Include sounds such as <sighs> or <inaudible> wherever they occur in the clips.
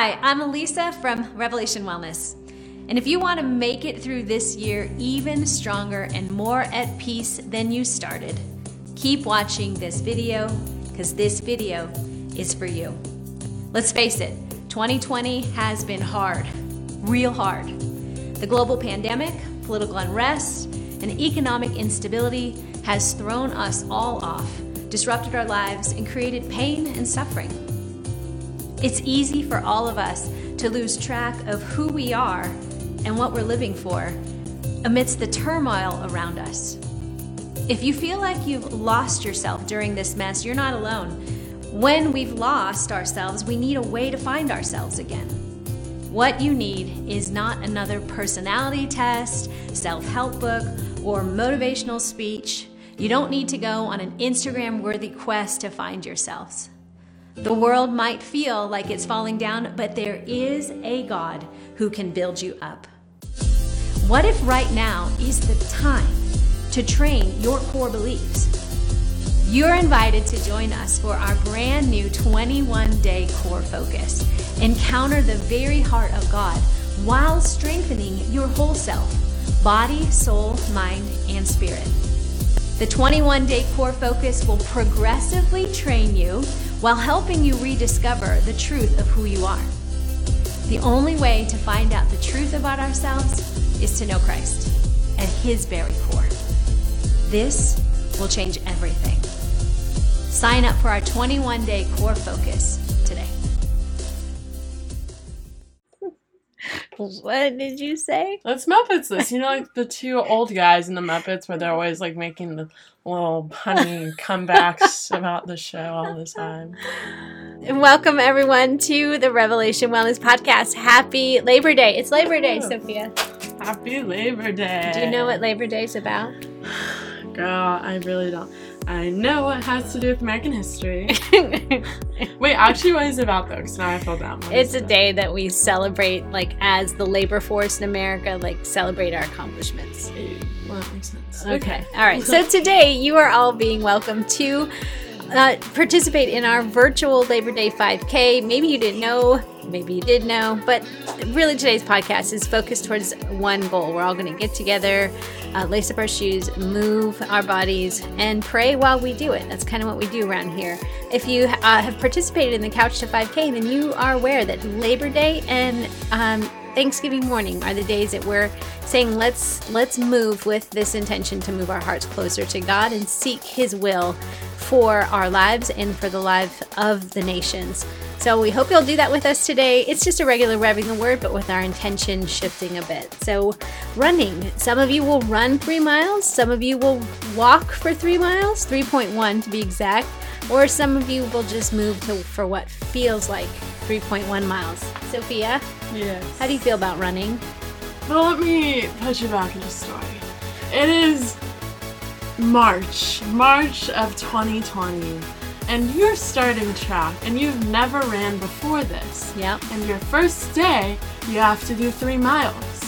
Hi, I'm Alisa from Revelation Wellness. And if you want to make it through this year even stronger and more at peace than you started, keep watching this video because this video is for you. Let's face it, 2020 has been hard, real hard. The global pandemic, political unrest, and economic instability has thrown us all off, disrupted our lives, and created pain and suffering. It's easy for all of us to lose track of who we are and what we're living for amidst the turmoil around us. If you feel like you've lost yourself during this mess, you're not alone. When we've lost ourselves, we need a way to find ourselves again. What you need is not another personality test, self help book, or motivational speech. You don't need to go on an Instagram worthy quest to find yourselves. The world might feel like it's falling down, but there is a God who can build you up. What if right now is the time to train your core beliefs? You're invited to join us for our brand new 21 day core focus. Encounter the very heart of God while strengthening your whole self body, soul, mind, and spirit. The 21 day core focus will progressively train you while helping you rediscover the truth of who you are. The only way to find out the truth about ourselves is to know Christ at His very core. This will change everything. Sign up for our 21 day core focus today. What did you say? Let's Muppets this. You know, like the two old guys in the Muppets where they're always like making the little punny comebacks about the show all the time. And welcome everyone to the Revelation Wellness Podcast. Happy Labor Day. It's Labor Day. Sophia. Happy Labor Day. Do you know what Labor Day is about? Girl, I really don't. I know it has to do with American history. <laughs> Wait, actually, what is it about though? Because now I feel dumb. What it's a it? day that we celebrate, like, as the labor force in America, like, celebrate our accomplishments. Well, that makes sense. Okay. All right. So <laughs> today you are all being welcome to uh, participate in our virtual Labor Day 5K. Maybe you didn't know, maybe you did know, but really today's podcast is focused towards one goal. We're all going to get together, uh, lace up our shoes, move our bodies, and pray while we do it. That's kind of what we do around here. If you uh, have participated in the Couch to 5K, then you are aware that Labor Day and um, Thanksgiving morning are the days that we're saying let's let's move with this intention to move our hearts closer to God and seek his will for our lives and for the life of the nations. So we hope you'll do that with us today. It's just a regular revving the word, but with our intention shifting a bit. So running. Some of you will run three miles, some of you will walk for three miles, 3.1 to be exact, or some of you will just move to for what feels like 3.1 miles. Sophia, Yes. how do you feel about running? Well, let me put you back in the story. It is March, March of 2020, and you're starting track, and you've never ran before this. Yep. And your first day, you have to do three miles,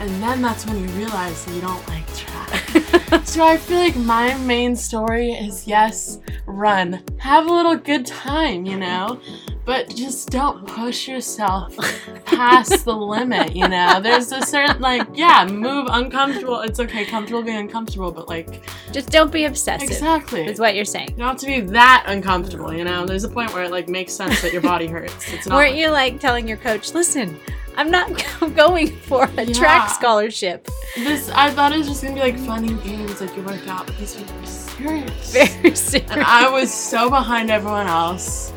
and then that's when you realize that you don't like track. <laughs> so I feel like my main story is yes, run, have a little good time, you know. But just don't push yourself past the limit, you know? There's a certain, like, yeah, move uncomfortable. It's okay, comfortable being uncomfortable, but, like, Just don't be obsessive. exactly. Is what you're saying. You don't have to be that uncomfortable, you know? There's a point where it, like, makes sense that your body hurts. It's not. Weren't you like telling your coach, listen, I'm not <laughs> going for a track scholarship? This, I thought it was just gonna be, like, fun and games, like, you work out, but these people were serious. Very serious. <laughs> and I was so behind everyone else.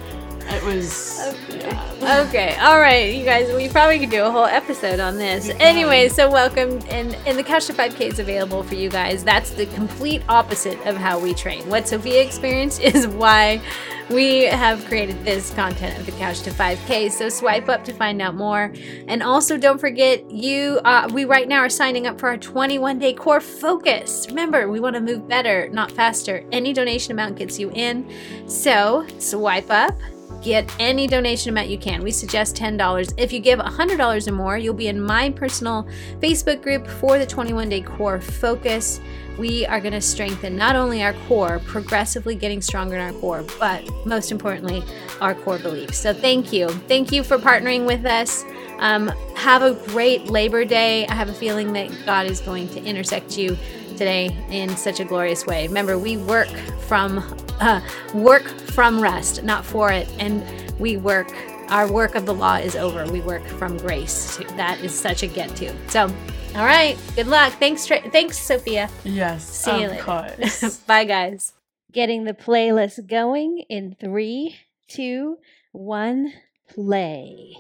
It was. Okay. Yeah. Okay, all right, you guys. We probably could do a whole episode on this. Can. Anyway, so welcome, and and the Couch to 5K is available for you guys. That's the complete opposite of how we train. What Sophia experienced <laughs> is why we have created this content of the Couch to 5K. So swipe up to find out more, and also don't forget you. Uh, we right now are signing up for our 21 day core focus. Remember, we want to move better, not faster. Any donation amount gets you in. So swipe up get any donation amount you can. We suggest $10. If you give $100 or more, you'll be in my personal Facebook group for the 21 day core focus. We are going to strengthen not only our core, progressively getting stronger in our core, but most importantly, our core beliefs. So thank you. Thank you for partnering with us. Um, have a great Labor Day. I have a feeling that God is going to intersect you today in such a glorious way. Remember, we work from uh, work from rest, not for it, and we work. Our work of the law is over. We work from grace. That is such a get to. So, all right. Good luck. Thanks. Tra- thanks, Sophia. Yes. See you of later. course. <laughs> Bye, guys. Getting the playlist going in three, two, one, play.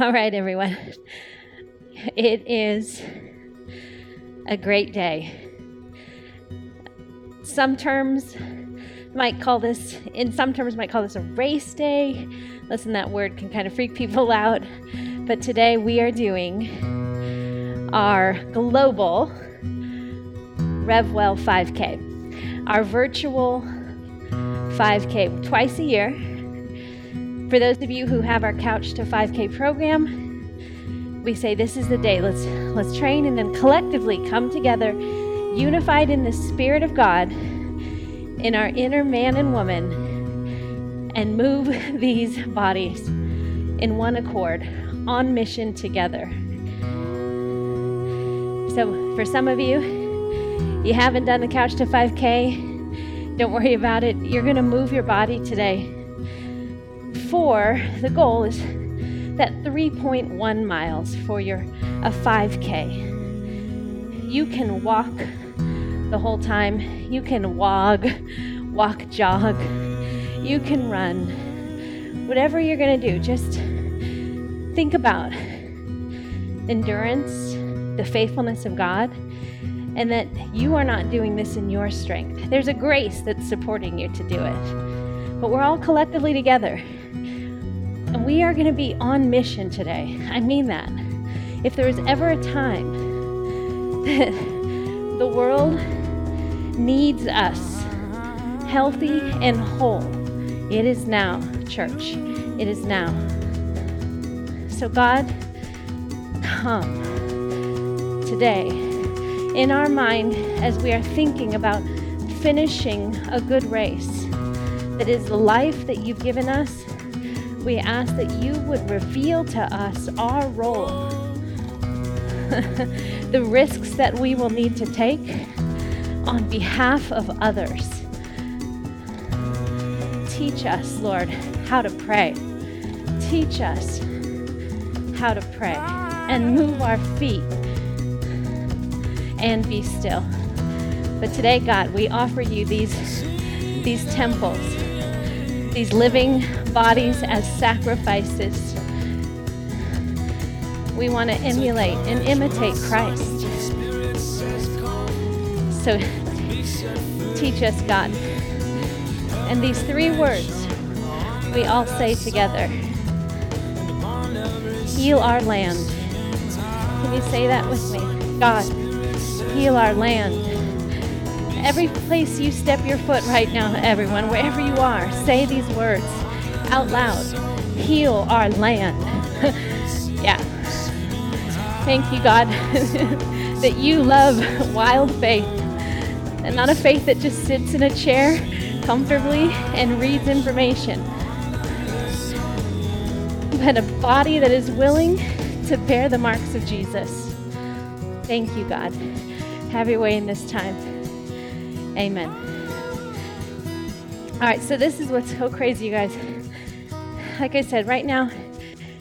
All right, everyone. <laughs> It is a great day. Some terms might call this, in some terms, might call this a race day. Listen, that word can kind of freak people <laughs> out. But today we are doing our global RevWell 5K, our virtual 5K twice a year. For those of you who have our Couch to 5K program, we say this is the day. Let's let's train and then collectively come together, unified in the Spirit of God, in our inner man and woman, and move <laughs> these bodies in one accord, on mission together. So, for some of you, you haven't done the Couch to 5K, don't worry about it. You're going to move your body today. For the goal is that 3.1 miles for your a 5K. You can walk the whole time. You can wog, walk, jog. You can run. Whatever you're going to do, just think about endurance, the faithfulness of God, and that you are not doing this in your strength. There's a grace that's supporting you to do it. But we're all collectively together. And we are going to be on mission today. I mean that. If there was ever a time that the world needs us healthy and whole, it is now, church. It is now. So, God, come today in our mind as we are thinking about finishing a good race that is the life that you've given us we ask that you would reveal to us our role, <laughs> the risks that we will need to take on behalf of others. Teach us, Lord, how to pray. Teach us how to pray and move our feet and be still. But today, God, we offer you these, these temples, these living bodies as sacrifices. We want to emulate and imitate Christ. So teach us, God. And these three words we all say together Heal our land. Can you say that with me? God, heal our land. Every place you step your foot right now, everyone, wherever you are, say these words out loud. Heal our land. <laughs> yeah. Thank you, God, <laughs> that you love wild faith and not a faith that just sits in a chair comfortably and reads information, but a body that is willing to bear the marks of Jesus. Thank you, God. Have your way in this time. Amen. All right, so this is what's so crazy, you guys. Like I said, right now,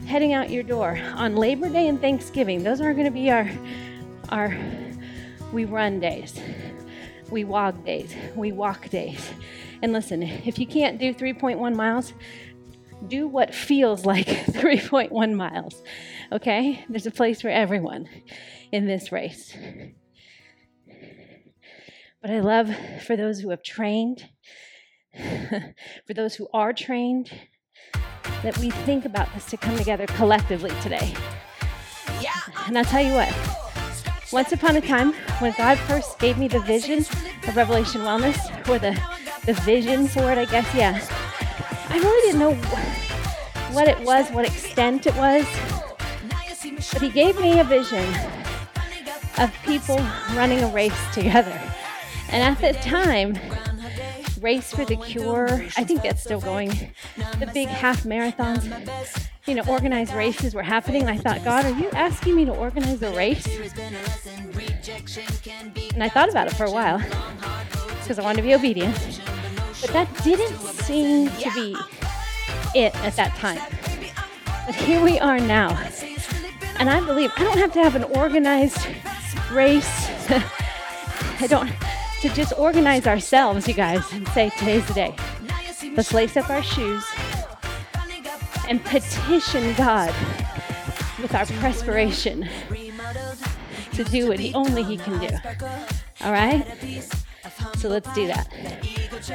heading out your door on Labor Day and Thanksgiving, those are going to be our our we run days. We walk days. We walk days. And listen, if you can't do 3.1 miles, do what feels like <laughs> 3.1 miles. Okay? There's a place for everyone in this race. But I love for those who have trained, <laughs> for those who are trained, that we think about this to come together collectively today. And I'll tell you what, once upon a time, when God first gave me the vision of Revelation Wellness, or the, the vision for it, I guess, yeah, I really didn't know what it was, what extent it was. But he gave me a vision of people running a race together. And at that time, Race for the Cure, I think that's still going. The big half marathons, you know, organized races were happening. I thought, God, are you asking me to organize a race? And I thought about it for a while because I wanted to be obedient. But that didn't seem to be it at that time. But here we are now. And I believe I don't have to have an organized race. <laughs> I don't to just organize ourselves, you guys, and say today's the day. Let's lace up our shoes and petition God with our perspiration to do what he only he can do. All right? So let's do that.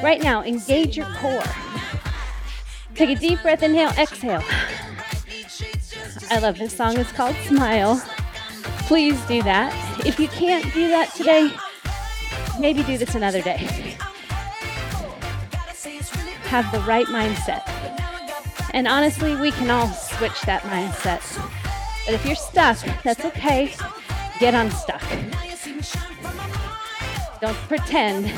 Right now, engage your core. Take a deep breath, inhale, exhale. I love this song. It's called Smile. Please do that. If you can't do that today, maybe do this another day. Have the right mindset. And honestly, we can all switch that mindset. But if you're stuck, that's okay. Get unstuck. Don't pretend.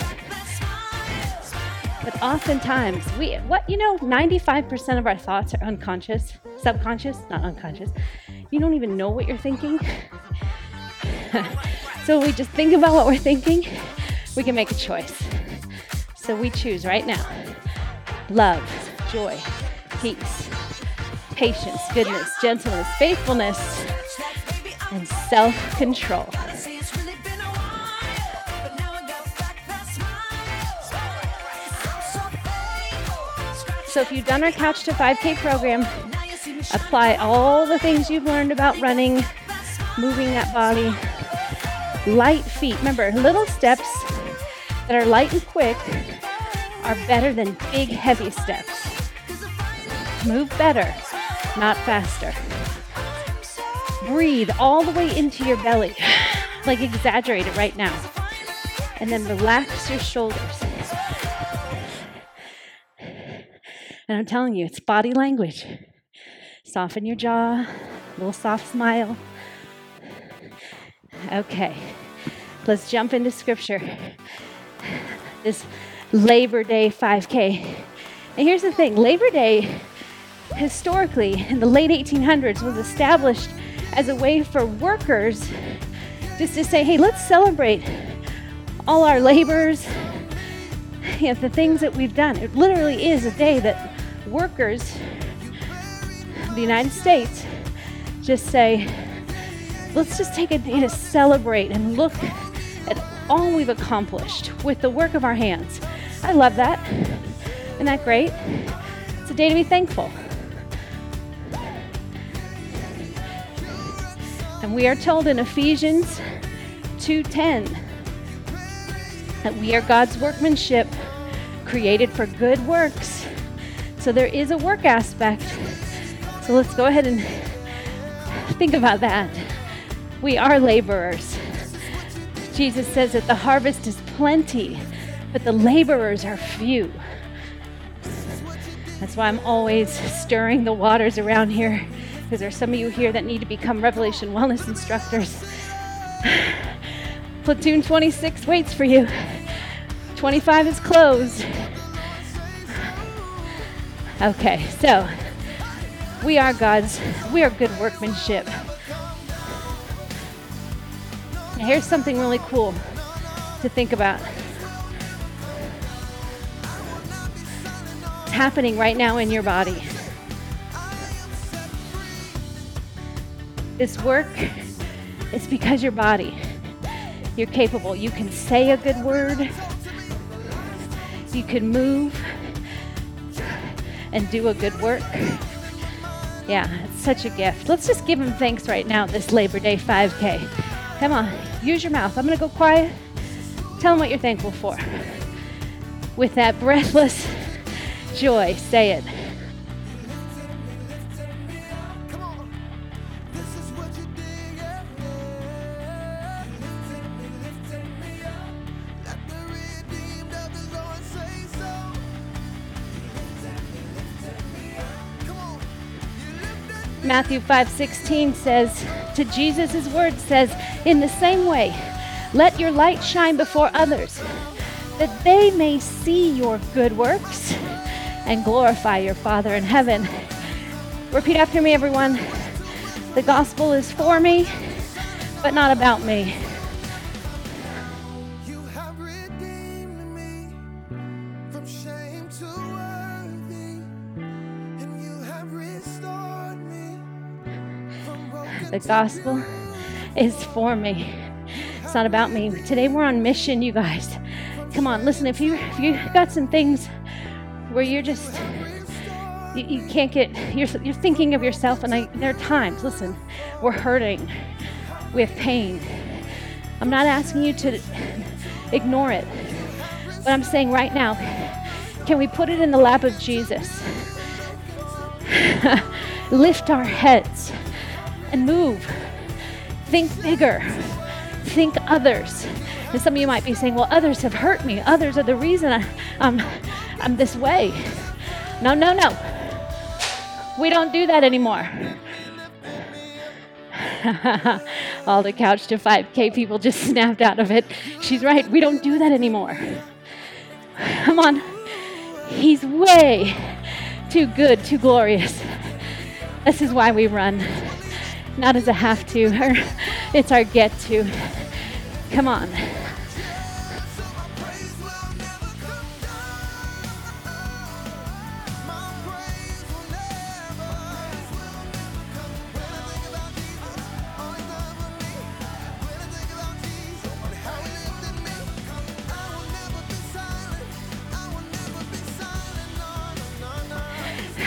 But oftentimes, we what you know, 95% of our thoughts are unconscious, subconscious, not unconscious. You don't even know what you're thinking. <laughs> so we just think about what we're thinking, we can make a choice. So we choose right now love, joy, peace, patience, goodness, gentleness, faithfulness, and self control. So if you've done our Couch to 5K program, apply all the things you've learned about running, moving that body, light feet. Remember, little steps that are light and quick are better than big, heavy steps. Move better, not faster. Breathe all the way into your belly, <sighs> like exaggerate it right now. And then relax your shoulders. And I'm telling you, it's body language. Soften your jaw, little soft smile. Okay, let's jump into scripture. This Labor Day 5K. And here's the thing Labor Day, historically, in the late 1800s, was established as a way for workers just to say, hey, let's celebrate all our labors, you know, the things that we've done. It literally is a day that workers the United States just say, let's just take a day to celebrate and look at all we've accomplished with the work of our hands. I love that. Isn't that great? It's a day to be thankful. And we are told in Ephesians 2:10 that we are God's workmanship created for good works. So there is a work aspect. So let's go ahead and think about that. We are laborers. Jesus says that the harvest is plenty, but the laborers are few. That's why I'm always stirring the waters around here, because there's some of you here that need to become Revelation Wellness instructors. <sighs> Platoon 26 waits for you. 25 is closed. <sighs> Okay, so we are God's, we are good workmanship. Here's something really cool to think about. It's happening right now in your body. This work is because your body, you're capable. You can say a good word, you can move and do a good work. Yeah, it's such a gift. Let's just give him thanks right now, this Labor Day 5K. Come on, use your mouth. I'm going to go quiet. Tell them what you're thankful for. With that breathless joy, say it. Matthew 5:16 says, to Jesus word says, in the same way, let your light shine before others, that they may see your good works and glorify your Father in heaven. Repeat after me, everyone. The gospel is for me, but not about me. The gospel is for me. It's not about me. Today we're on mission, you guys. Come on, listen. If you if you got some things where you're just you, you can't get you're you're thinking of yourself, and I, there are times. Listen, we're hurting, we have pain. I'm not asking you to ignore it, but I'm saying right now, can we put it in the lap of Jesus? <laughs> Lift our heads and move. Think bigger. Think others. And some of you might be saying, well, others have hurt me. Others are the reason I'm, I'm this way. No, no, no. We don't do that anymore. <laughs> All the couch to 5K people just <laughs> snapped out of it. She's right. We don't do that anymore. Come on. He's way too good, too glorious. This is why we run not as a have to, or <laughs> it's our get to. Come on. <laughs>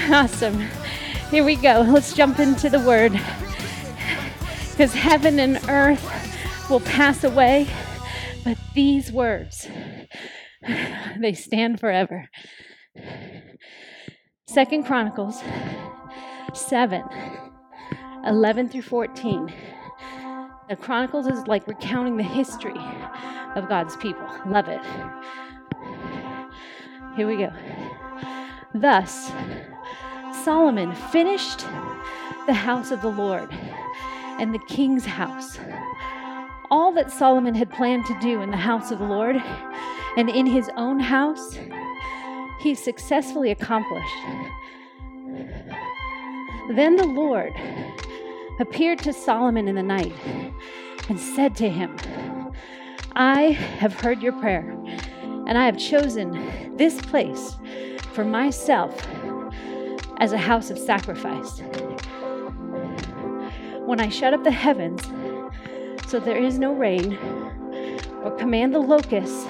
Awesome. Here we go. Let's jump into the word because heaven and earth will pass away, but these words, they stand forever. Second Chronicles 7 11 through 14. The Chronicles is like recounting the history of God's people. Love it. Here we go. Thus, Solomon finished the house of the Lord and the king's house. All that Solomon had planned to do in the house of the Lord and in his own house, he successfully accomplished. Then the Lord appeared to Solomon in the night and said to him, I have heard your prayer, and I have chosen this place for myself as a house of sacrifice when I shut up the heavens so there is no rain, or command the locusts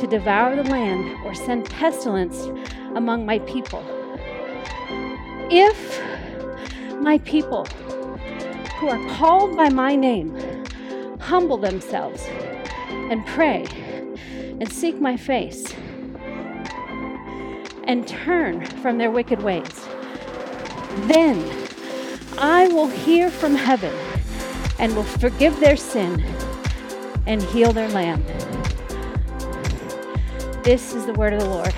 to devour the land, or send pestilence among my people. If my people who are called by my name humble themselves and pray and seek my face and turn from their wicked ways, then I will hear from heaven and will forgive their sin and heal their land. This is the word of the Lord.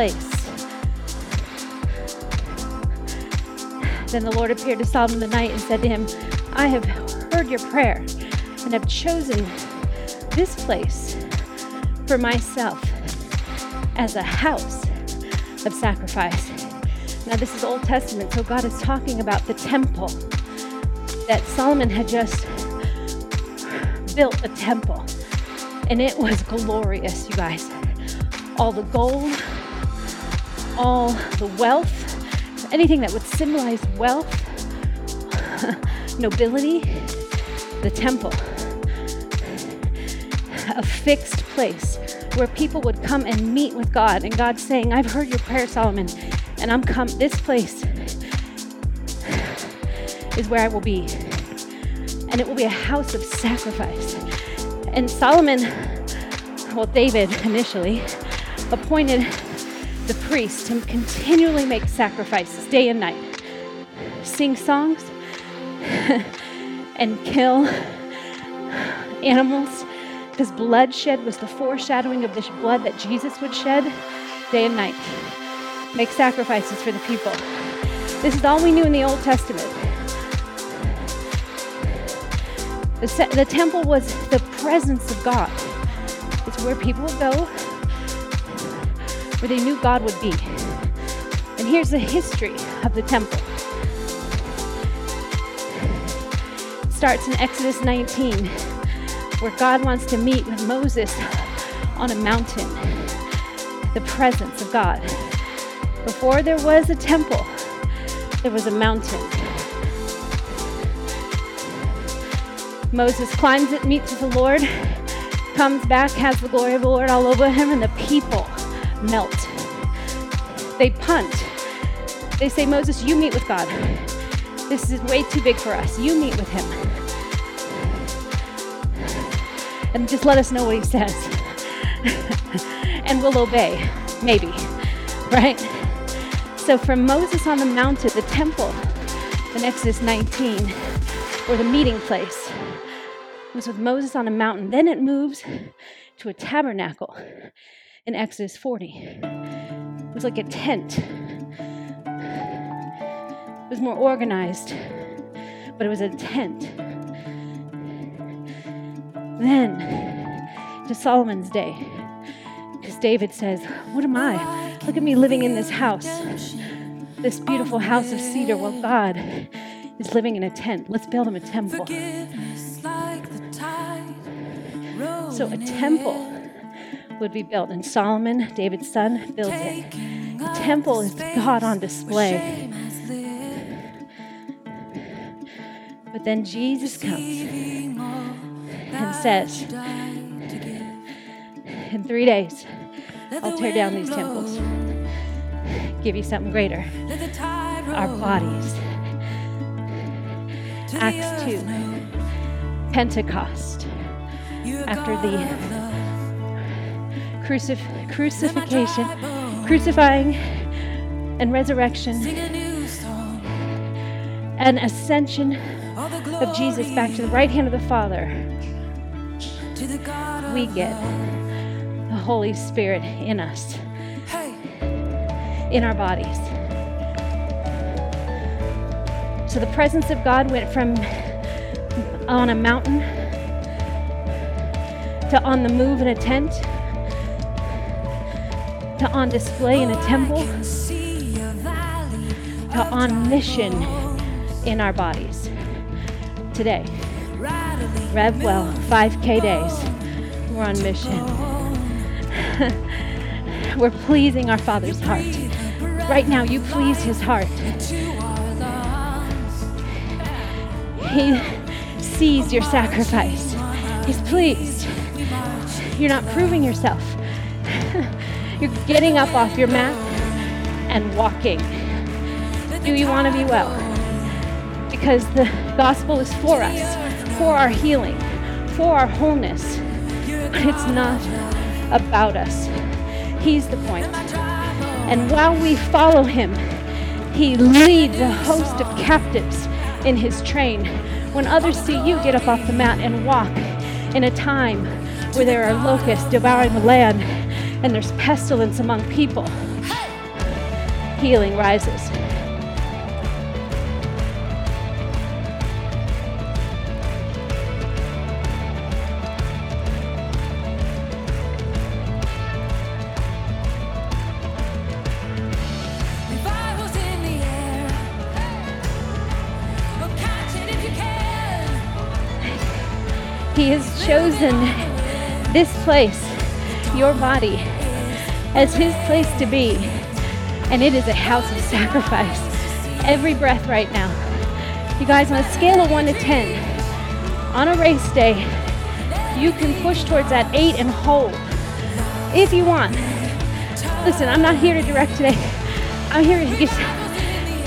Place. Then the Lord appeared to Solomon the night and said to him, I have heard your prayer and have chosen this place for myself as a house of sacrifice. Now, this is Old Testament, so God is talking about the temple that Solomon had just built a temple, and it was glorious, you guys all the gold, all the wealth, anything that would symbolize wealth, <laughs> nobility, the temple, a fixed place where people would come and meet with God. And God saying, I've heard your prayer, Solomon, and I'm come, this place is where I will be. and it will be a house of sacrifice. And Solomon, well, David initially, appointed the priests to continually make sacrifices day and night, sing songs, <laughs> and kill animals because bloodshed was the foreshadowing of this blood that Jesus would shed day and night. Make sacrifices for the people. This is all we knew in the Old Testament. The, the temple was the presence of God. It's where people would go, where they knew God would be. And here's the history of the temple. It starts in Exodus 19, where God wants to meet with Moses on a mountain, the presence of God. Before there was a temple, there was a mountain. Moses climbs it, meets with the Lord, comes back, has the glory of the Lord all over him, and the people melt. They punt. They say, Moses, you meet with God. This is way too big for us. You meet with him. And just let us know what he says. <laughs> and we'll obey. Maybe. Right? So from Moses on the mountain, the temple in Exodus 19, or the meeting place, was with Moses on a mountain. Then it moves to a tabernacle in Exodus 40. It was like a tent. It was more organized, but it was a tent. Then to Solomon's day, because David says, What am I? Look at me living in this house, this beautiful house of cedar, while God is living in a tent. Let's build him a temple. So a temple would be built, and Solomon, David's son, built it. The temple is God on display. But then Jesus comes and says, In three days, I'll tear down these temples, give you something greater our bodies. Acts 2, Pentecost, after the crucif- crucifixion, crucifying, and resurrection, and ascension of Jesus back to the right hand of the Father, we get the Holy Spirit in us, in our bodies. So the presence of God went from on a mountain to on the move in a tent to on display in a temple to on mission in our bodies today. Revwell, 5K days. We're on mission. <laughs> We're pleasing our Father's heart. Right now, you please His heart. He sees your sacrifice. He's pleased. You're not proving yourself. You're getting up off your mat and walking. Do you want to be well? Because the gospel is for us, for our healing, for our wholeness. It's not about us. He's the point. And while we follow him, he leads a host of captives in his train. When others see you get up off the mat and walk in a time where there are locusts devouring the land and there's pestilence among people, healing rises. Revivals in the air. Well, oh, catch it if you can. He has chosen this place, your body, as His place to be. And it is a house of sacrifice. Every breath right now. You guys, on a scale of 1 to 10, on a race day, you can push towards that 8 and hold if you want. Listen, I'm not here to direct today. I'm here to <laughs> just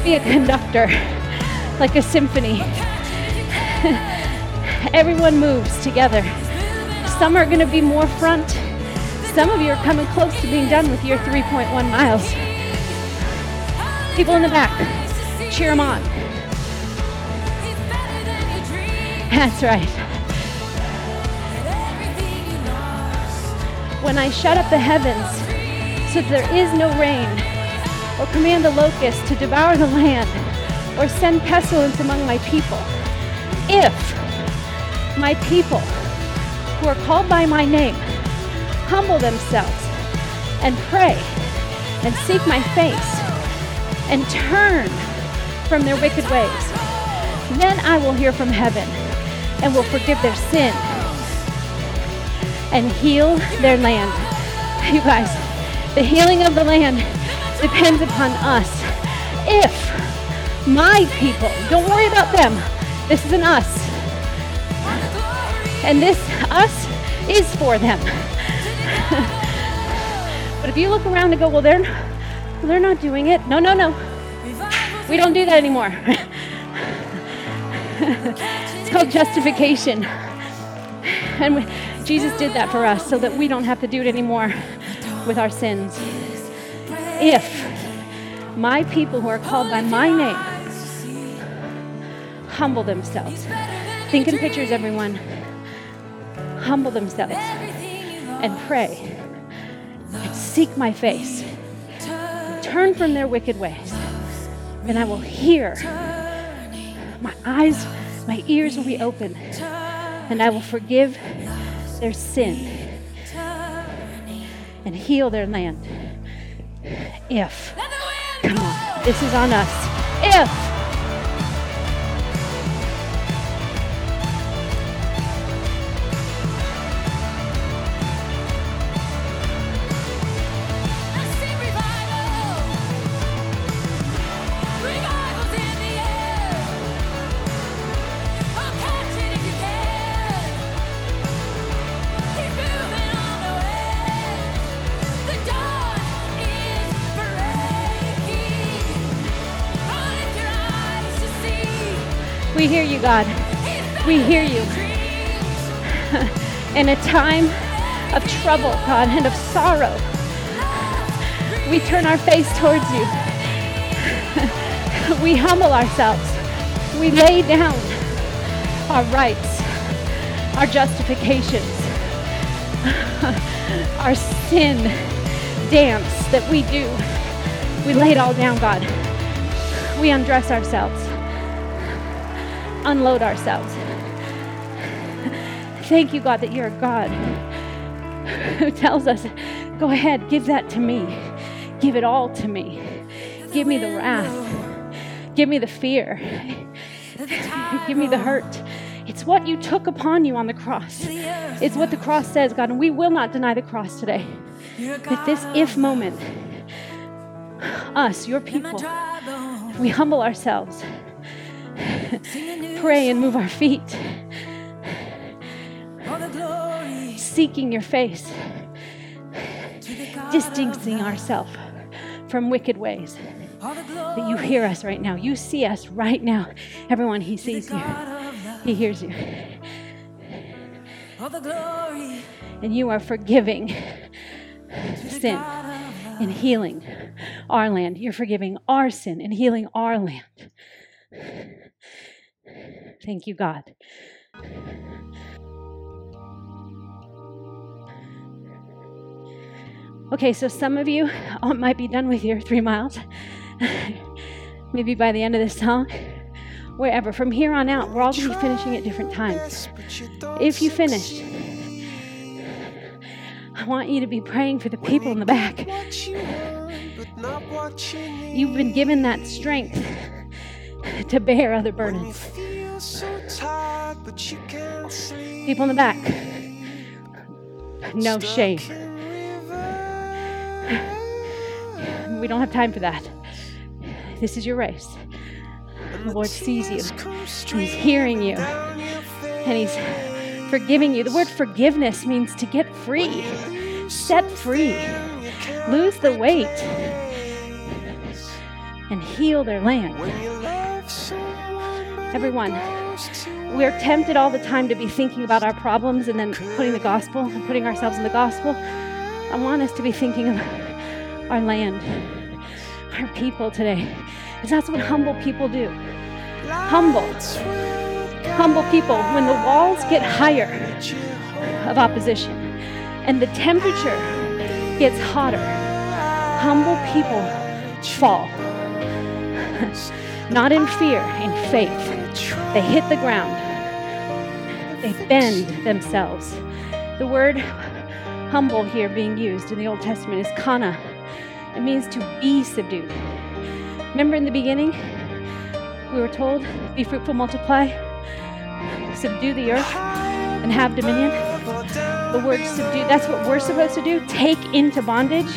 be a conductor, like a symphony. <laughs> everyone moves together. Some are going to be more front. Some of you are coming close to being done with your 3.1 miles. People in the back, cheer them on. That's right. When I shut up the heavens so that there is no rain, or command the locust to devour the land, or send pestilence among my people, if my people who are called by my name humble themselves and pray and seek my face and turn from their wicked ways, then I will hear from heaven and will forgive their sin and heal their land. <laughs> You guys, the healing of the land depends upon us. If my people, don't worry about them, this is an us. And this us is for them. <laughs> but if you look around and go, well, they're, they're not doing it. No, no, no. We don't do that anymore. <laughs> it's called justification. And we, Jesus did that for us so that we don't have to do it anymore with our sins. If my people who are called by my name humble themselves, think in pictures, everyone, humble themselves and pray and seek my face, turn from their wicked ways, and I will hear. My eyes, my ears will be open, and I will forgive their sin and heal their land. If, come on, this is on us. If God, we hear you. In a time of trouble, God, and of sorrow, we turn our face towards you. we humble ourselves. We lay down our rights, our justifications, our sin dance that we do. We lay it all down, God. We undress ourselves, unload ourselves. Thank you, God, that you're a God who tells us, go ahead, give that to me. Give it all to me. Give me the wrath. Give me the fear. Give me the hurt. It's what you took upon you on the cross. It's what the cross says, God, and we will not deny the cross today. That this if moment, us, your people, we humble ourselves, <laughs> pray and move our feet, seeking your face, distancing ourselves from wicked ways. That you hear us right now. You see us right now. Everyone, He sees you, He hears you. And you are forgiving sin and healing our land. You're forgiving our sin and healing our land. Thank you, God. Okay, so some of you <laughs> might be done with your three miles. <laughs> Maybe by the end of this song. Wherever. From here on out, we're all going to be finishing at different times. If you finish, I want you to be praying for the people in the back. You've been given that strength <laughs> to bear other burdens. People in the back, no shame. <laughs> We don't have time for that. This is your race. The Lord sees you, He's hearing you, and He's forgiving you. The word forgiveness means to get free, set free, lose the weight, and heal their land. Everyone, we're tempted all the time to be thinking about our problems and then putting the gospel and putting ourselves in the gospel. I want us to be thinking of our land, our people today. Because that's what humble people do. Humble. Humble people, when the walls get higher of opposition and the temperature gets hotter, humble people fall. <laughs> Not in fear, in faith. They hit the ground. They bend themselves. The word humble here being used in the Old Testament is kana. It means to be subdued. Remember in the beginning, we were told, be fruitful, multiply, subdue the earth, and have dominion. The word subdue, that's what we're supposed to do. Take into bondage.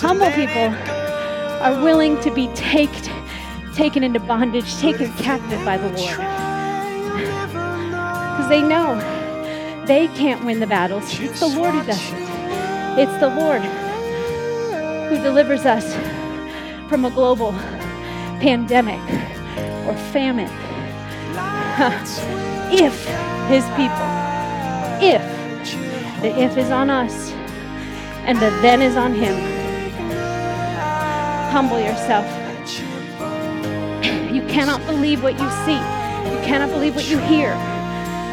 Humble people are willing to be taked, taken into bondage, taken captive by the Lord. Because they know they can't win the battles. It's the Lord who does it. It's the Lord who delivers us from a global pandemic or famine. <laughs> if his people, if the if is on us and the then is on him, humble yourself. You cannot believe what you see, you cannot believe what you hear.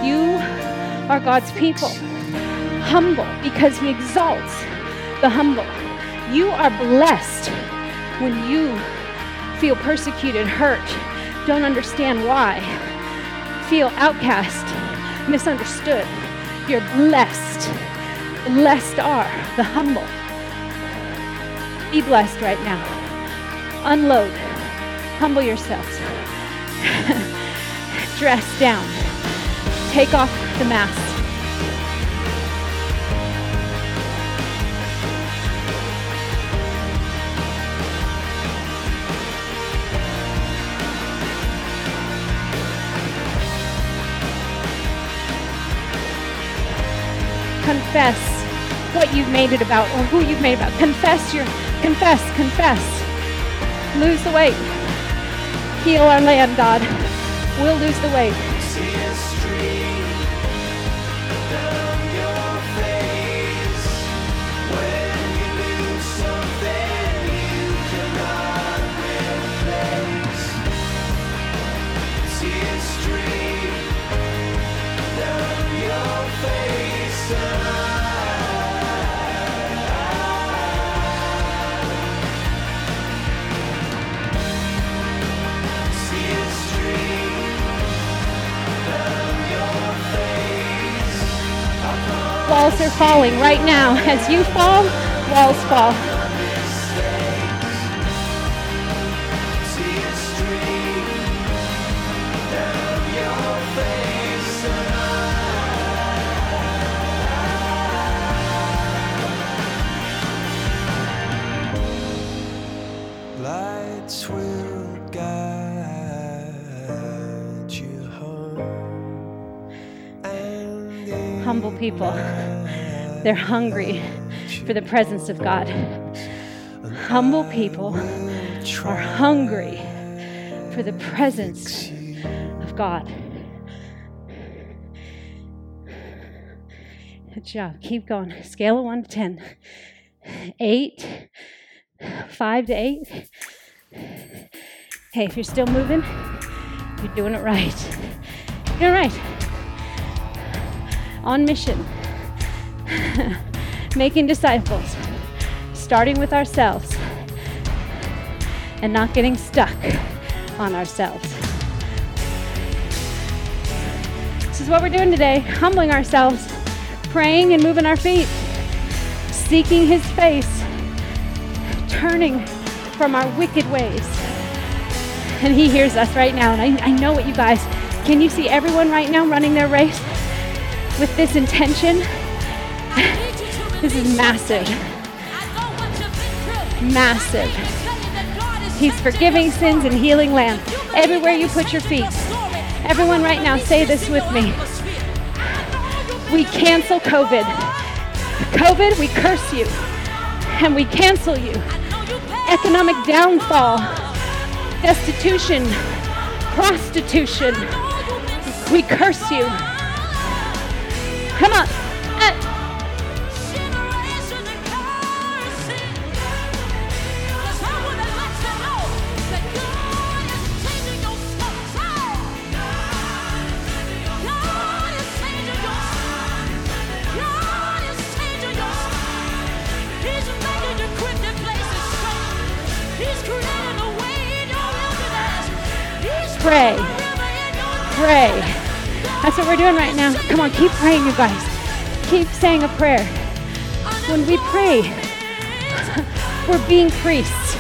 You are God's people. Humble because he exalts the humble. You are blessed when you feel persecuted, hurt, don't understand why, feel outcast, misunderstood. You're blessed. Blessed are the humble. Be blessed right now. Unload. Humble yourselves. <laughs> Dress down. Take off the mask. confess what you've made it about or who you've made it about. Confess your confess, confess. Lose the weight. Heal our land, God. We'll lose the weight. Walls are falling right now. <laughs> As you fall, walls fall. Lights will guide you home. Humble people. They're hungry for the presence of God. Humble people are hungry for the presence of God. Good job. Keep going. Scale of 1 to 10. 8. 5 to 8. Hey, if you're still moving, you're doing it right. You're right. On mission. <laughs> Making disciples. Starting with ourselves. And not getting stuck on ourselves. This is what we're doing today humbling ourselves, praying and moving our feet, seeking His face, turning from our wicked ways. And He hears us right now. And I, I know what you guys can you see everyone right now running their race with this intention? <laughs> This is massive. Massive. He's forgiving sins and healing land everywhere you put your feet. Everyone, right now, say this with me. We cancel COVID. COVID, we curse you and we cancel you. Economic downfall, destitution, prostitution. We curse you. Come on. That's what we're doing right now. Come on, keep praying, you guys. Keep saying a prayer. When we pray, <laughs> we're being priests.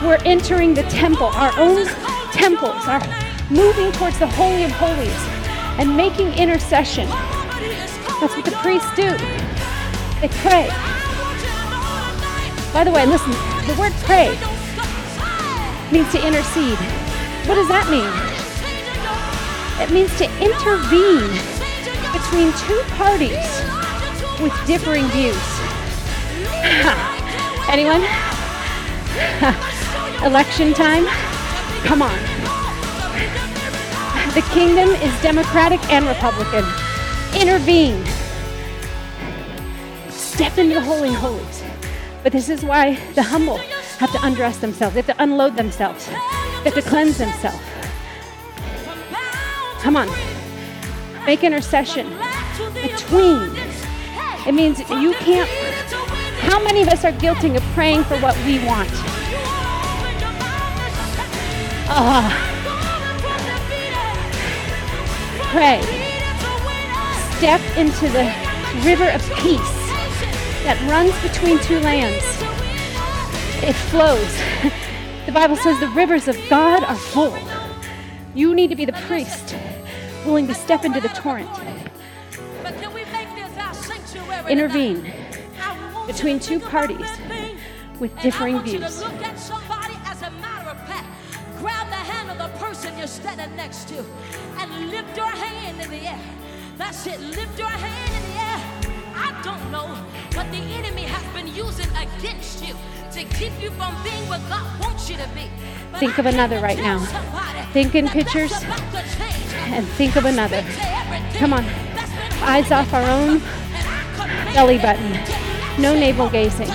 We're entering the temple, our own temples, are moving towards the Holy of Holies and making intercession. That's what the priests do. They pray. By the way, listen, the word pray means to intercede. What does that mean? It means to intervene between two parties with differing views. <laughs> Anyone? <laughs> Election time? Come on. The kingdom is Democratic and Republican. Intervene. Step into the Holy Holies. But this is why the humble have to undress themselves. They have to unload themselves. They have to cleanse themselves. Come on. Make intercession between. It means you can't. How many of us are guilty of praying for what we want? Ah, pray. Step into the river of peace that runs between two lands. It flows. <laughs> The Bible says the rivers of God are full. You need to be the priest, willing to step into the torrent. Intervene between two parties with differing views. Grab the hand of the person you're standing next to and lift your hand in the air. That's it. Lift your hand in the air. I don't know what the enemy has been using against you to keep you from being what God wants you to be. Think of another right now. Think in pictures and think of another. Come on. Eyes off our own belly button. No navel gazing.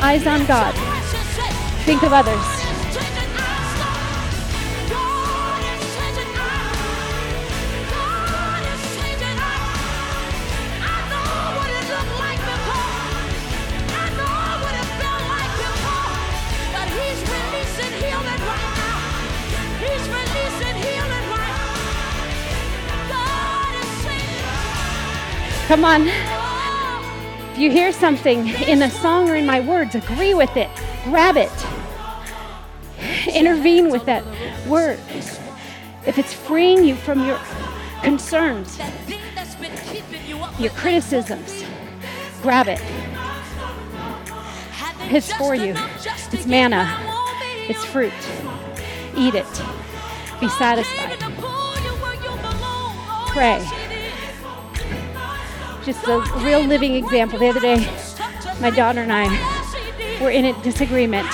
Eyes on God. Think of others. Come on. If you hear something in a song or in my words, agree with it. Grab it. Intervene with that word. If it's freeing you from your concerns, your criticisms, grab it. It's for you. It's manna. It's fruit. Eat it. Be satisfied. Pray. Just a real living example. The other day, my daughter and I were in a disagreement.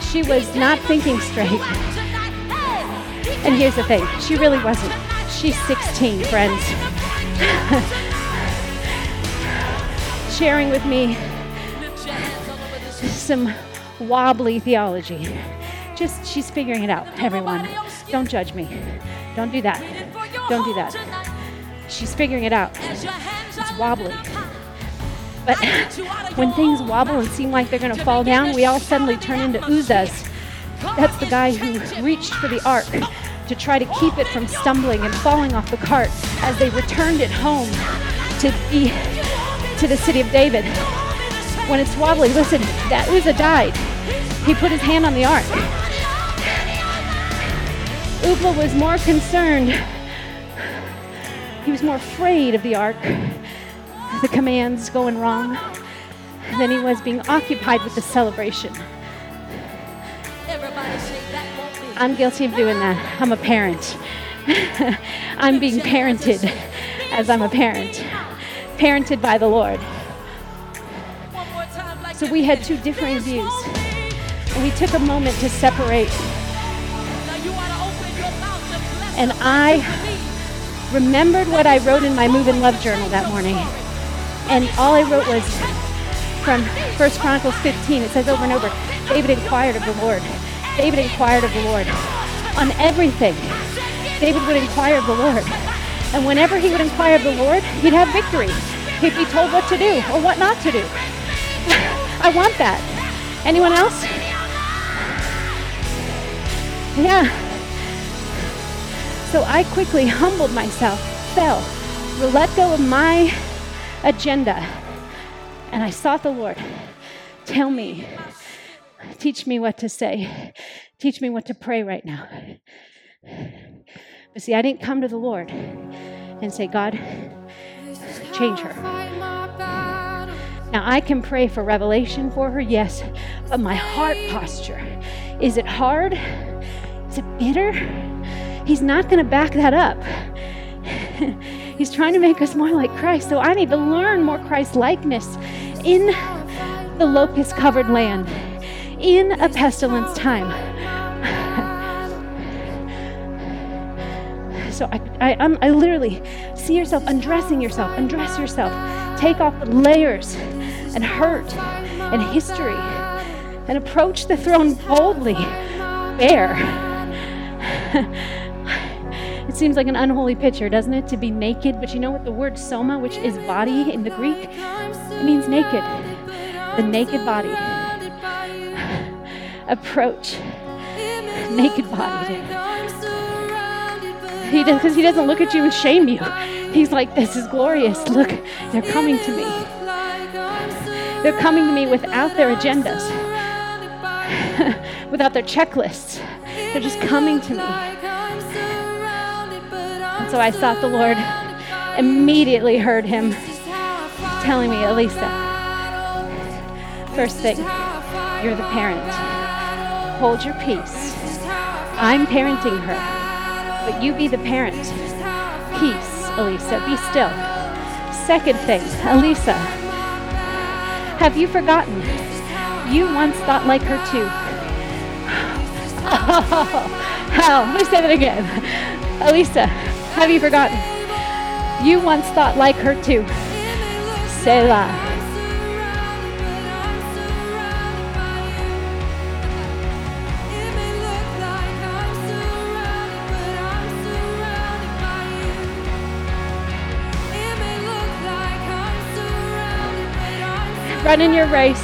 She was not thinking straight. And here's the thing she really wasn't. She's 16, friends. <laughs> Sharing with me some wobbly theology. Just, she's figuring it out, everyone. Don't judge me. Don't do that. Don't do that. She's figuring it out. It's wobbly. But <laughs> when things wobble and seem like they're going to fall down, we all suddenly turn into Uzzahs. That's the guy who reached for the ark to try to keep it from stumbling and falling off the cart as they returned it home to be to the city of David. When it's wobbly, listen, that Uzzah died. He put his hand on the ark. Uzzah was more concerned. He was more afraid of the ark, the commands going wrong, than he was being occupied with the celebration. I'm guilty of doing that. I'm a parent. <laughs> I'm being parented as I'm a parent, parented by the Lord. So we had two differing This views. And we took a moment to separate And I remembered what I wrote in my Move in Love journal that morning. And all I wrote was from 1 Chronicles 15. It says over and over, David inquired of the Lord. David inquired of the Lord on everything. David would inquire of the Lord. And whenever he would inquire of the Lord, he'd have victory. He'd be told what to do or what not to do. <laughs> I want that. Anyone else? Yeah. So I quickly <laughs> humbled myself, fell, let go of my agenda, and I sought the Lord. Tell me, teach me what to say, teach me what to pray right now. But see, I didn't come to the Lord and say, God, change her. Now, I can pray for revelation for her, yes, but my heart posture is it hard? Is it bitter? He's not going to back that up. <laughs> He's trying to make us more like Christ. So I need to learn more Christ likeness in the locust covered land, in a pestilence time. <sighs> So I, I, um, I literally see yourself undressing yourself, undress yourself, take off the layers and hurt and history, and approach the throne boldly, bare. <laughs> it seems like an unholy picture, doesn't it, to be naked? But you know what the word soma, which is body in the Greek, it means naked. The naked body. <sighs> Approach <laughs> naked body. He does because he doesn't look at you and shame you. He's like, "This is glorious. Look, they're coming to me. They're coming to me without their agendas, <laughs> without their checklists. They're just coming to me." So I sought the Lord. Immediately heard Him telling me, "Alisa, first thing, you're the parent. Hold your peace. I'm parenting her." but you be the parent. Peace, Alisa, be still. Second thing, Alisa, have you forgotten? You once thought like her too. Oh, <laughs> hell, let me say that again. Alisa, have you forgotten? You once thought like her too. Selah. running your race.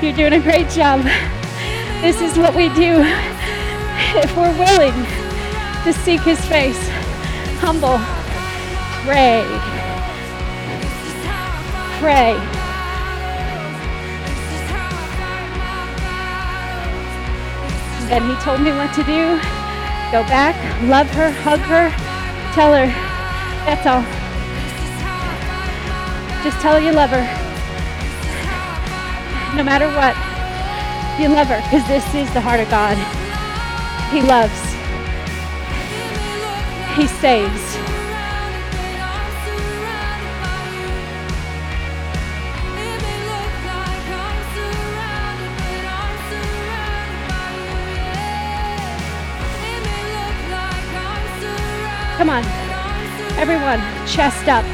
You're doing a great job. This is what we do <laughs> if we're willing to seek His face. Humble. Pray. Pray. Then He told me what to do. Go back, love her, hug her, tell her. That's all. Just tell her you love her no matter what. You love her because this is the heart of God. He loves, He saves. Come on, everyone, chest up,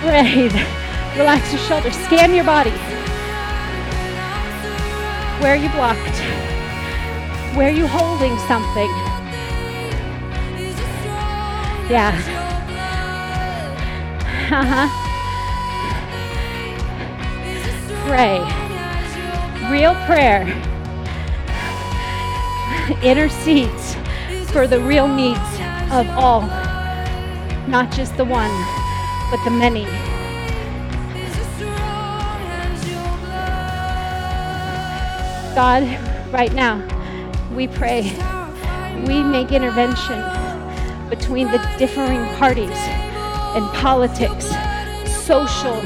breathe, <laughs> relax your shoulders, scan your body. Where are you blocked, where are you holding something. Yeah. Uh-huh. Pray. Real prayer intercedes for the real needs of all, not just the one, but the many. God, right now, we pray, we make intervention between the differing parties in politics, social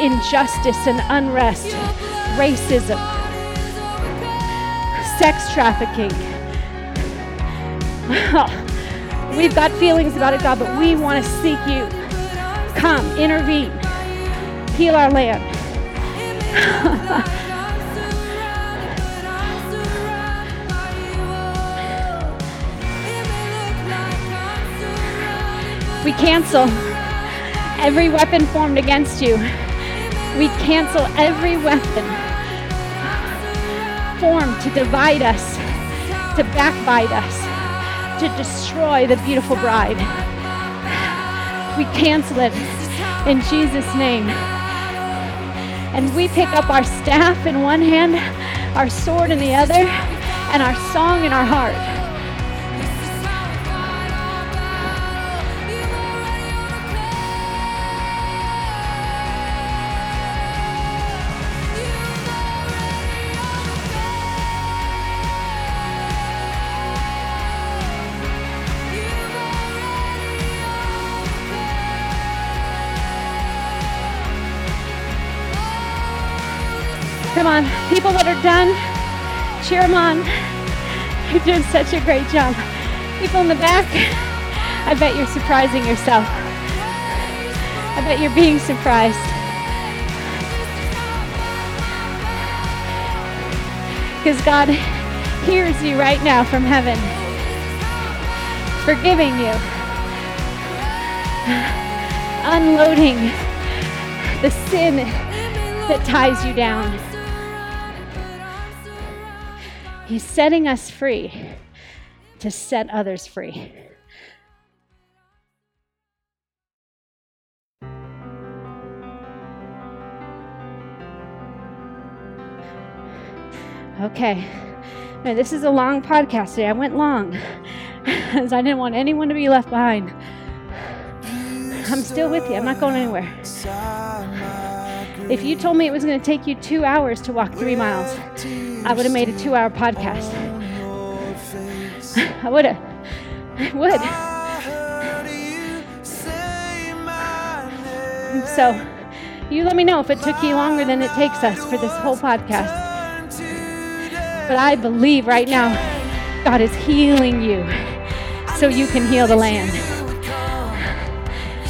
injustice and unrest, racism, sex trafficking. <laughs> We've got feelings about it, God, but we want to seek you. Come, intervene, heal our land. <laughs> We cancel every weapon formed against you. We cancel every weapon formed to divide us, to backbite us, to destroy the beautiful bride. We cancel it in Jesus' name. And we pick up our staff in one hand, our sword in the other, and our song in our heart. On, people that are done, cheer them on. You're doing such a great job. People in the back, I bet you're surprising yourself. I bet you're being surprised. Because God hears you right now from heaven, forgiving you, unloading the sin that ties you down. He's setting us free to set others free. Okay. Now, this is a long podcast today. I went long <laughs> because I didn't want anyone to be left behind. I'm still with you. I'm not going anywhere. If you told me it was going to take you two hours to walk three miles, I would have made a two hour podcast. I would have. I would. So, you let me know if it took you longer than it takes us for this whole podcast. But I believe right now God is healing you so you can heal the land.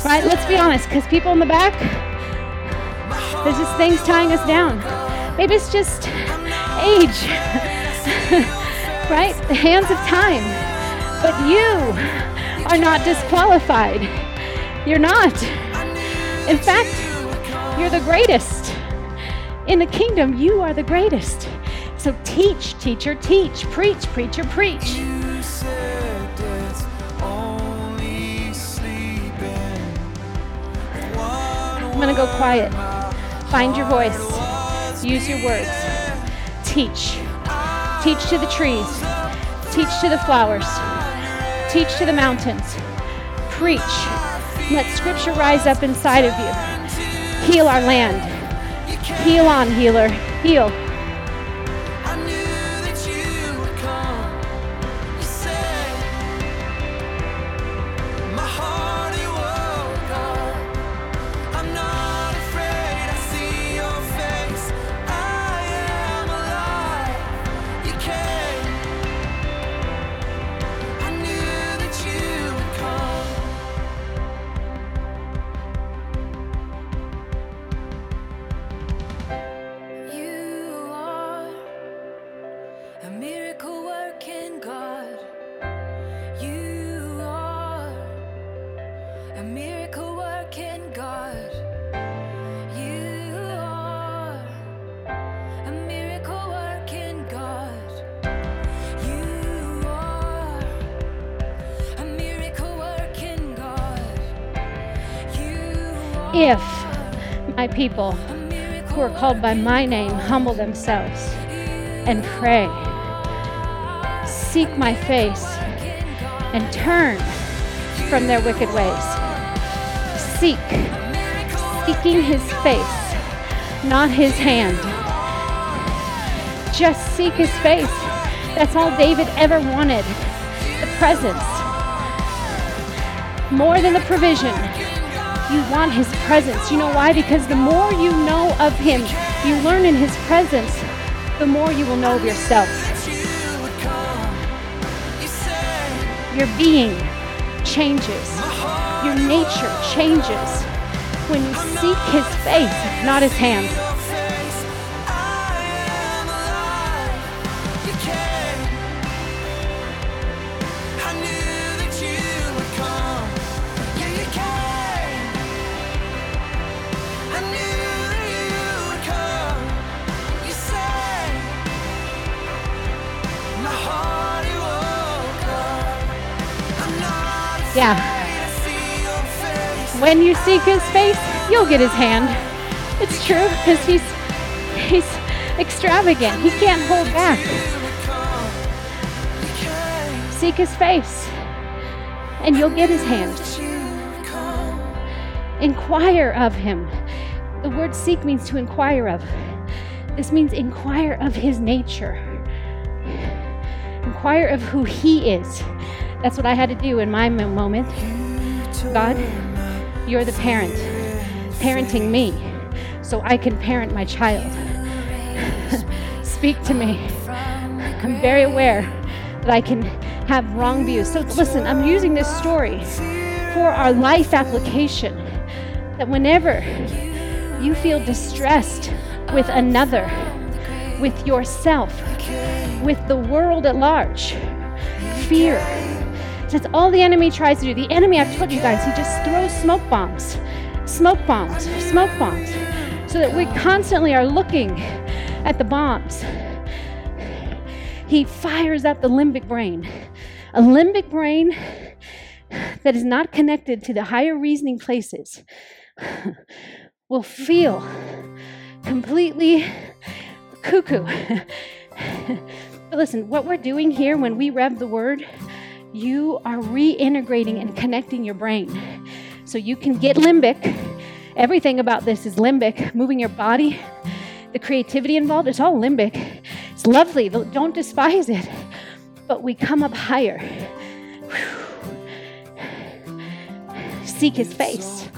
Right? Let's be honest, because people in the back, there's just things tying us down. Maybe it's just age, <laughs> right? The hands of time. But you are not disqualified. You're not. In fact, you're the greatest. In the kingdom, you are the greatest. So teach, teacher, teach. Preach, preacher, preach. You said death's only sleeping. I'm going to go quiet. Find your voice. Use your words. Teach. Teach to the trees. Teach to the flowers. Teach to the mountains. Preach. Let scripture rise up inside of you. Heal our land. Heal on, healer. Heal. People who are called by my name humble themselves and pray, seek my face, and turn from their wicked ways. Seek, seeking his face, not his hand. Just seek his face. That's all David ever wanted the presence. More than the provision. You want his presence. You know why? Because the more you know of him, you learn in his presence, the more you will know of yourself. Your being changes. Your nature changes when you seek his face, not his hands. When you seek his face, you'll get his hand. It's true because he's he's extravagant. He can't hold back. Seek his face and you'll get his hand. Inquire of him. The word seek means to inquire of. This means inquire of his nature. Inquire of who he is. That's what I had to do in my mo- moment. God, you're the parent, parenting me so I can parent my child. <laughs> Speak to me. I'm very aware that I can have wrong views. So listen, I'm using this story for our life application. That whenever you feel distressed with another, with yourself, with the world at large, fear. That's all the enemy tries to do. The enemy, I've told you guys, he just throws smoke bombs, smoke bombs, smoke bombs, so that we constantly are looking at the bombs. He fires up the limbic brain. A limbic brain that is not connected to the higher reasoning places <laughs> will feel completely cuckoo. <laughs> but listen, what we're doing here when we rev the word, you are reintegrating and connecting your brain. So you can get limbic. Everything about this is limbic, moving your body, the creativity involved, it's all limbic. It's lovely, don't despise it. But we come up higher. Seek his face.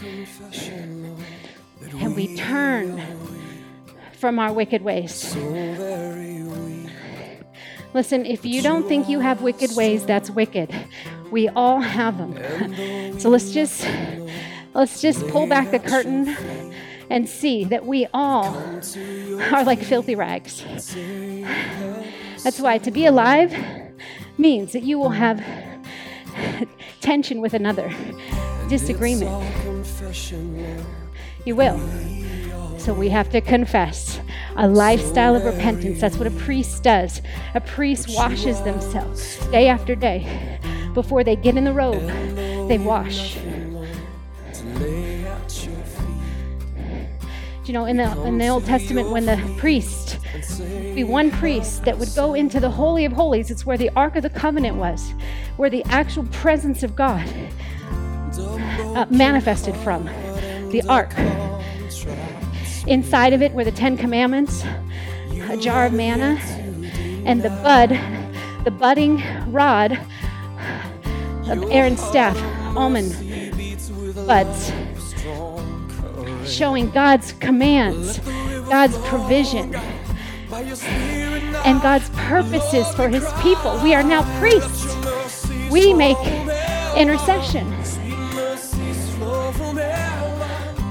And we turn from our wicked ways. Listen, if you don't think you have wicked ways, that's wicked. We all have them. So let's just let's just pull back the curtain and see that we all are like filthy rags. That's why to be alive means that you will have tension with another, disagreement. You will. So we have to confess a lifestyle of repentance. That's what a priest does. A priest washes themselves day after day. Before they get in the robe, they wash. You know, in the in the Old Testament, when the priest, be one priest that would go into the Holy of Holies, it's where the Ark of the Covenant was, where the actual presence of God uh, manifested from. The Ark. Inside of it were the Ten Commandments, a jar of manna, and the bud, the budding rod of Aaron's staff, almond buds, showing God's commands, God's provision, and God's purposes for his people. We are now priests. We make intercession.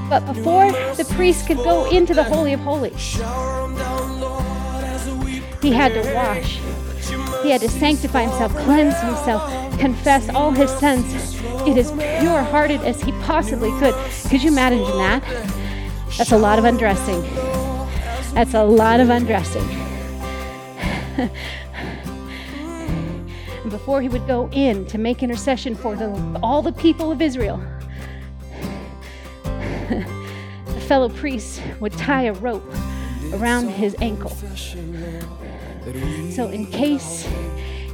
But before the priest could go into the Holy of Holies, he had to wash. He had to sanctify himself, cleanse himself, confess all his sins. It as pure hearted as he possibly could. Could you imagine that? That's a lot of undressing. That's a lot of undressing. <laughs> and before he would go in to make intercession for the, all the people of Israel, fellow priests would tie a rope around his ankle. So, in case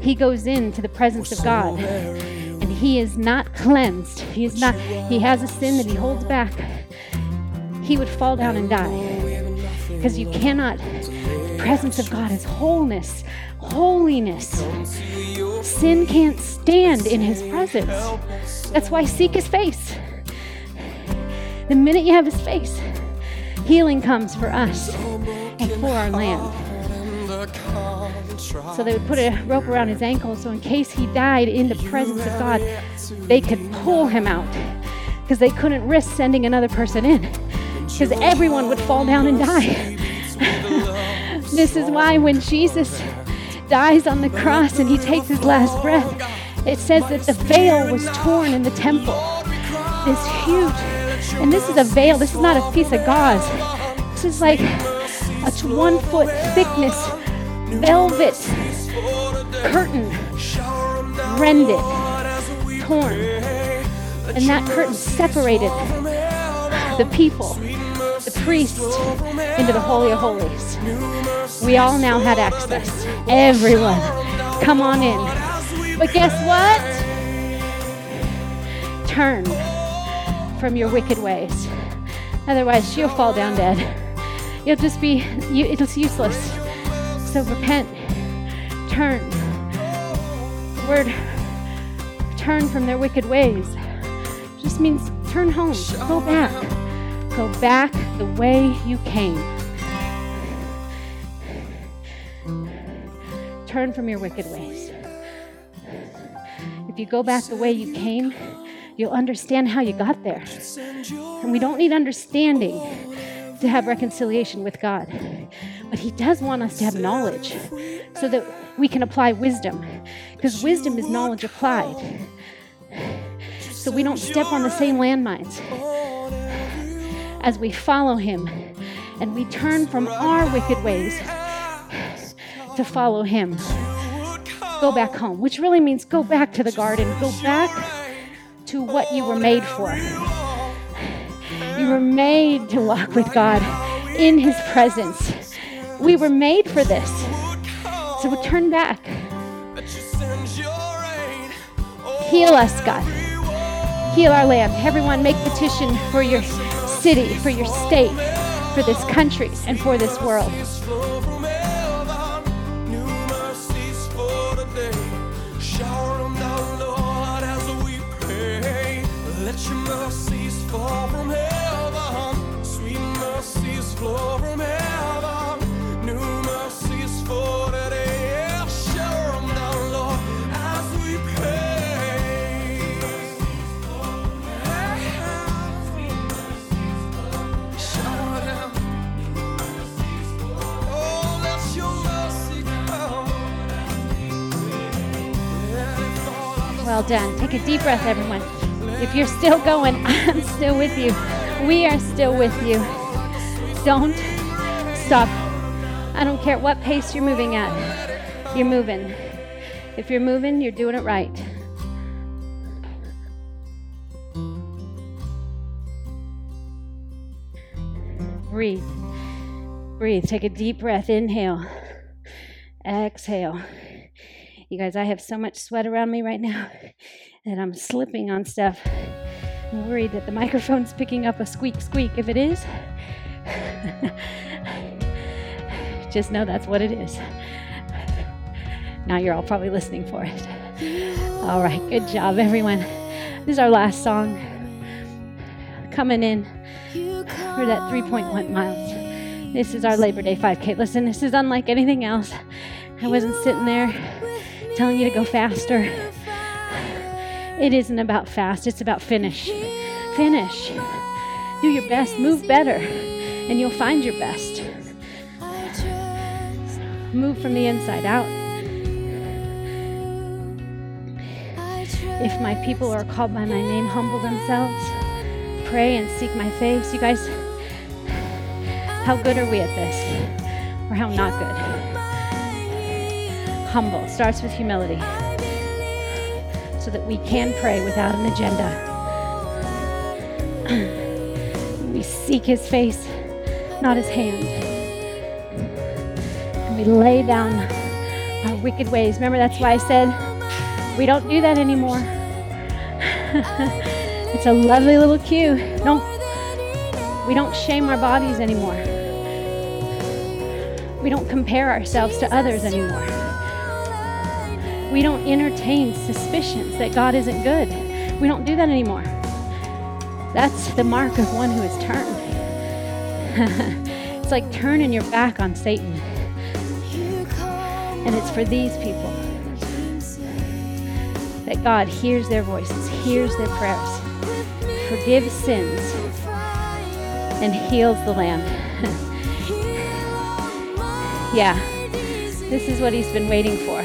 he goes into the presence of God and he is not cleansed, he is not, he has a sin that he holds back, he would fall down and die. Because you cannot, the presence of God is wholeness, holiness. Sin can't stand in his presence. That's why seek his face. The minute you have a space, healing comes for us and for our land. So they would put a rope around his ankle so in case he died in the presence of God, they could pull him out because they couldn't risk sending another person in because everyone would fall down and die. <laughs> this is why when Jesus dies on the cross and he takes his last breath, it says that the veil was torn in the temple. This huge, and this is a veil, this is not a piece of gauze. This is like a one foot thickness velvet curtain, rended, torn. And that curtain separated the people, the priests, into the Holy of Holies. We all now had access. Everyone, come on in. But guess what? Turn from your wicked ways. Otherwise, you'll fall down dead. You'll just be, you, it's useless. So repent, turn. The word turn from their wicked ways just means turn home, go back. Go back the way you came. Turn from your wicked ways. If you go back the way you came, you'll understand how you got there. And we don't need understanding to have reconciliation with God. But He does want us to have knowledge so that we can apply wisdom. Because wisdom is knowledge applied. So we don't step on the same landmines as we follow Him and we turn from our wicked ways to follow Him. Go back home, which really means go back to the garden, go back to what you were made for. You were made to walk with God in His presence. We were made for this. So we turn back. Heal us, God. Heal our land. Everyone, make petition for your city, for your state, for this country, and for this world. Fall from heaven, sweet mercies flow from heaven, new mercies for today. Shower 'em down, Lord, as we pray. Oh, Well done. Take a deep breath, everyone. If you're still going, <laughs> I'm still with you. We are still with you. Don't stop. I don't care what pace you're moving at. You're moving. If you're moving, you're doing it right. Breathe. Breathe. Take a deep breath. Inhale. Exhale. You guys, I have so much sweat around me right now that I'm slipping on stuff. I'm worried that the microphone's picking up a squeak squeak. If it is, <laughs> just know that's what it is. Now you're all probably listening for it. All right, good job, everyone. This is our last song. Coming in for that 3.1 miles. This is our Labor Day 5K. Listen, this is unlike anything else. I wasn't sitting there telling you to go faster. It isn't about fast, it's about finish. Finish. Do your best, move better, and you'll find your best. Move from the inside out. If my people are called by my name, humble themselves, pray and seek my face. You guys, how good are we at this? Or how not good? Humble starts with humility so that we can pray without an agenda. <clears throat> we seek his face, not his hand. And we lay down our wicked ways. Remember, that's why I said we don't do that anymore. <laughs> it's a lovely little cue. Don't we don't shame our bodies anymore. We don't compare ourselves to others anymore. We don't entertain suspicions that God isn't good. We don't do that anymore. That's the mark of one who has turned. <laughs> it's like turning your back on Satan. And it's for these people that God hears their voices, hears their prayers, forgives sins, and heals the land. <laughs> yeah, this is what He's been waiting for.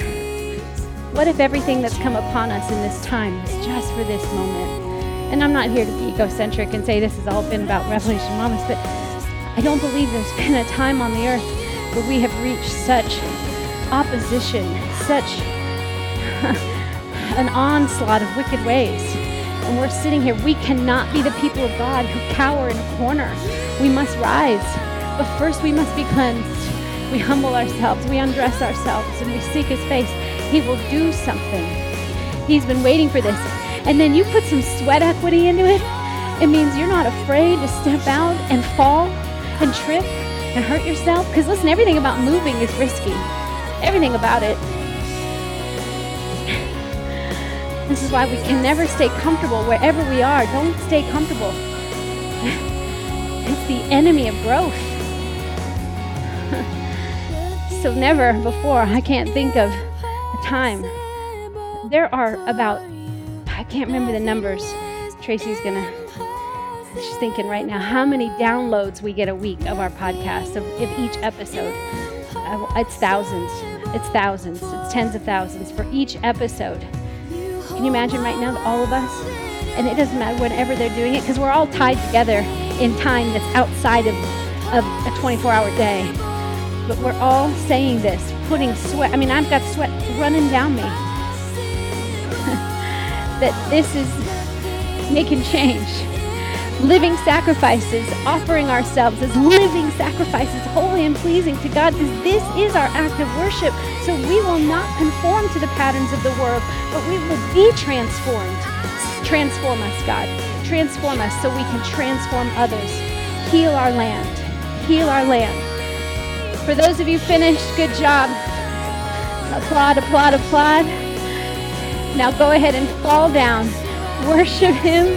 What if everything that's come upon us in this time is just for this moment? And I'm not here to be egocentric and say this has all been about Revelation Mamas, but I don't believe there's been a time on the earth where we have reached such opposition, such <laughs> an onslaught of wicked ways. and we're sitting here. We cannot be the people of God who cower in a corner. We must rise. But first, we must be cleansed. We humble ourselves, we undress ourselves, and we seek His face. He will do something. He's been waiting for this. And then you put some sweat equity into it. It means you're not afraid to step out and fall and trip and hurt yourself. Because listen, everything about moving is risky. Everything about it. <sighs> This is why we can never stay comfortable wherever we are. Don't stay comfortable. <laughs> It's the enemy of growth. <laughs> so, never before, I can't think of time. There are about, I can't remember the numbers. Tracy's gonna, she's thinking right now, how many downloads we get a week of our podcast, of, of each episode. Uh, It's thousands. It's thousands. It's tens of thousands for each episode. Can you imagine right now, all of us? And it doesn't matter whenever they're doing it, because we're all tied together in time that's outside of, of a 24 hour day. But we're all saying this, putting sweat. I mean, I've got sweat running down me. <laughs> that this is making change. Living sacrifices, offering ourselves as living sacrifices, holy and pleasing to God, because this is our act of worship. So we will not conform to the patterns of the world, but we will be transformed. Transform us, God. Transform us so we can transform others. Heal our land. Heal our land. For those of you finished, good job. Applaud, applaud, applaud. Now go ahead and fall down. Worship Him.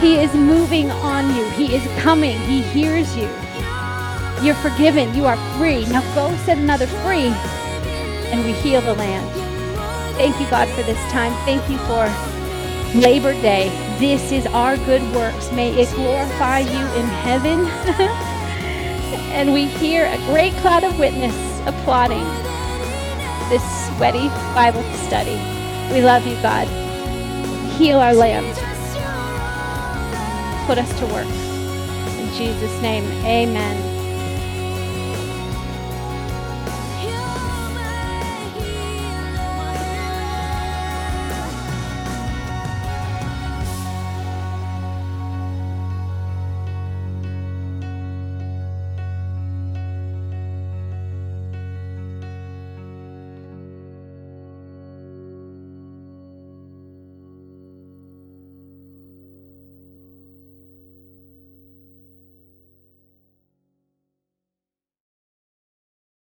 He is moving on you. He is coming. He hears you. You're forgiven. You are free. Now go set another free and we heal the land. Thank you, God, for this time. Thank you for Labor Day. This is our good works. May it glorify you in heaven. <laughs> and we hear a great cloud of witness applauding this sweaty Bible study. We love you, God. Heal our land. Put us to work. In Jesus' name, amen.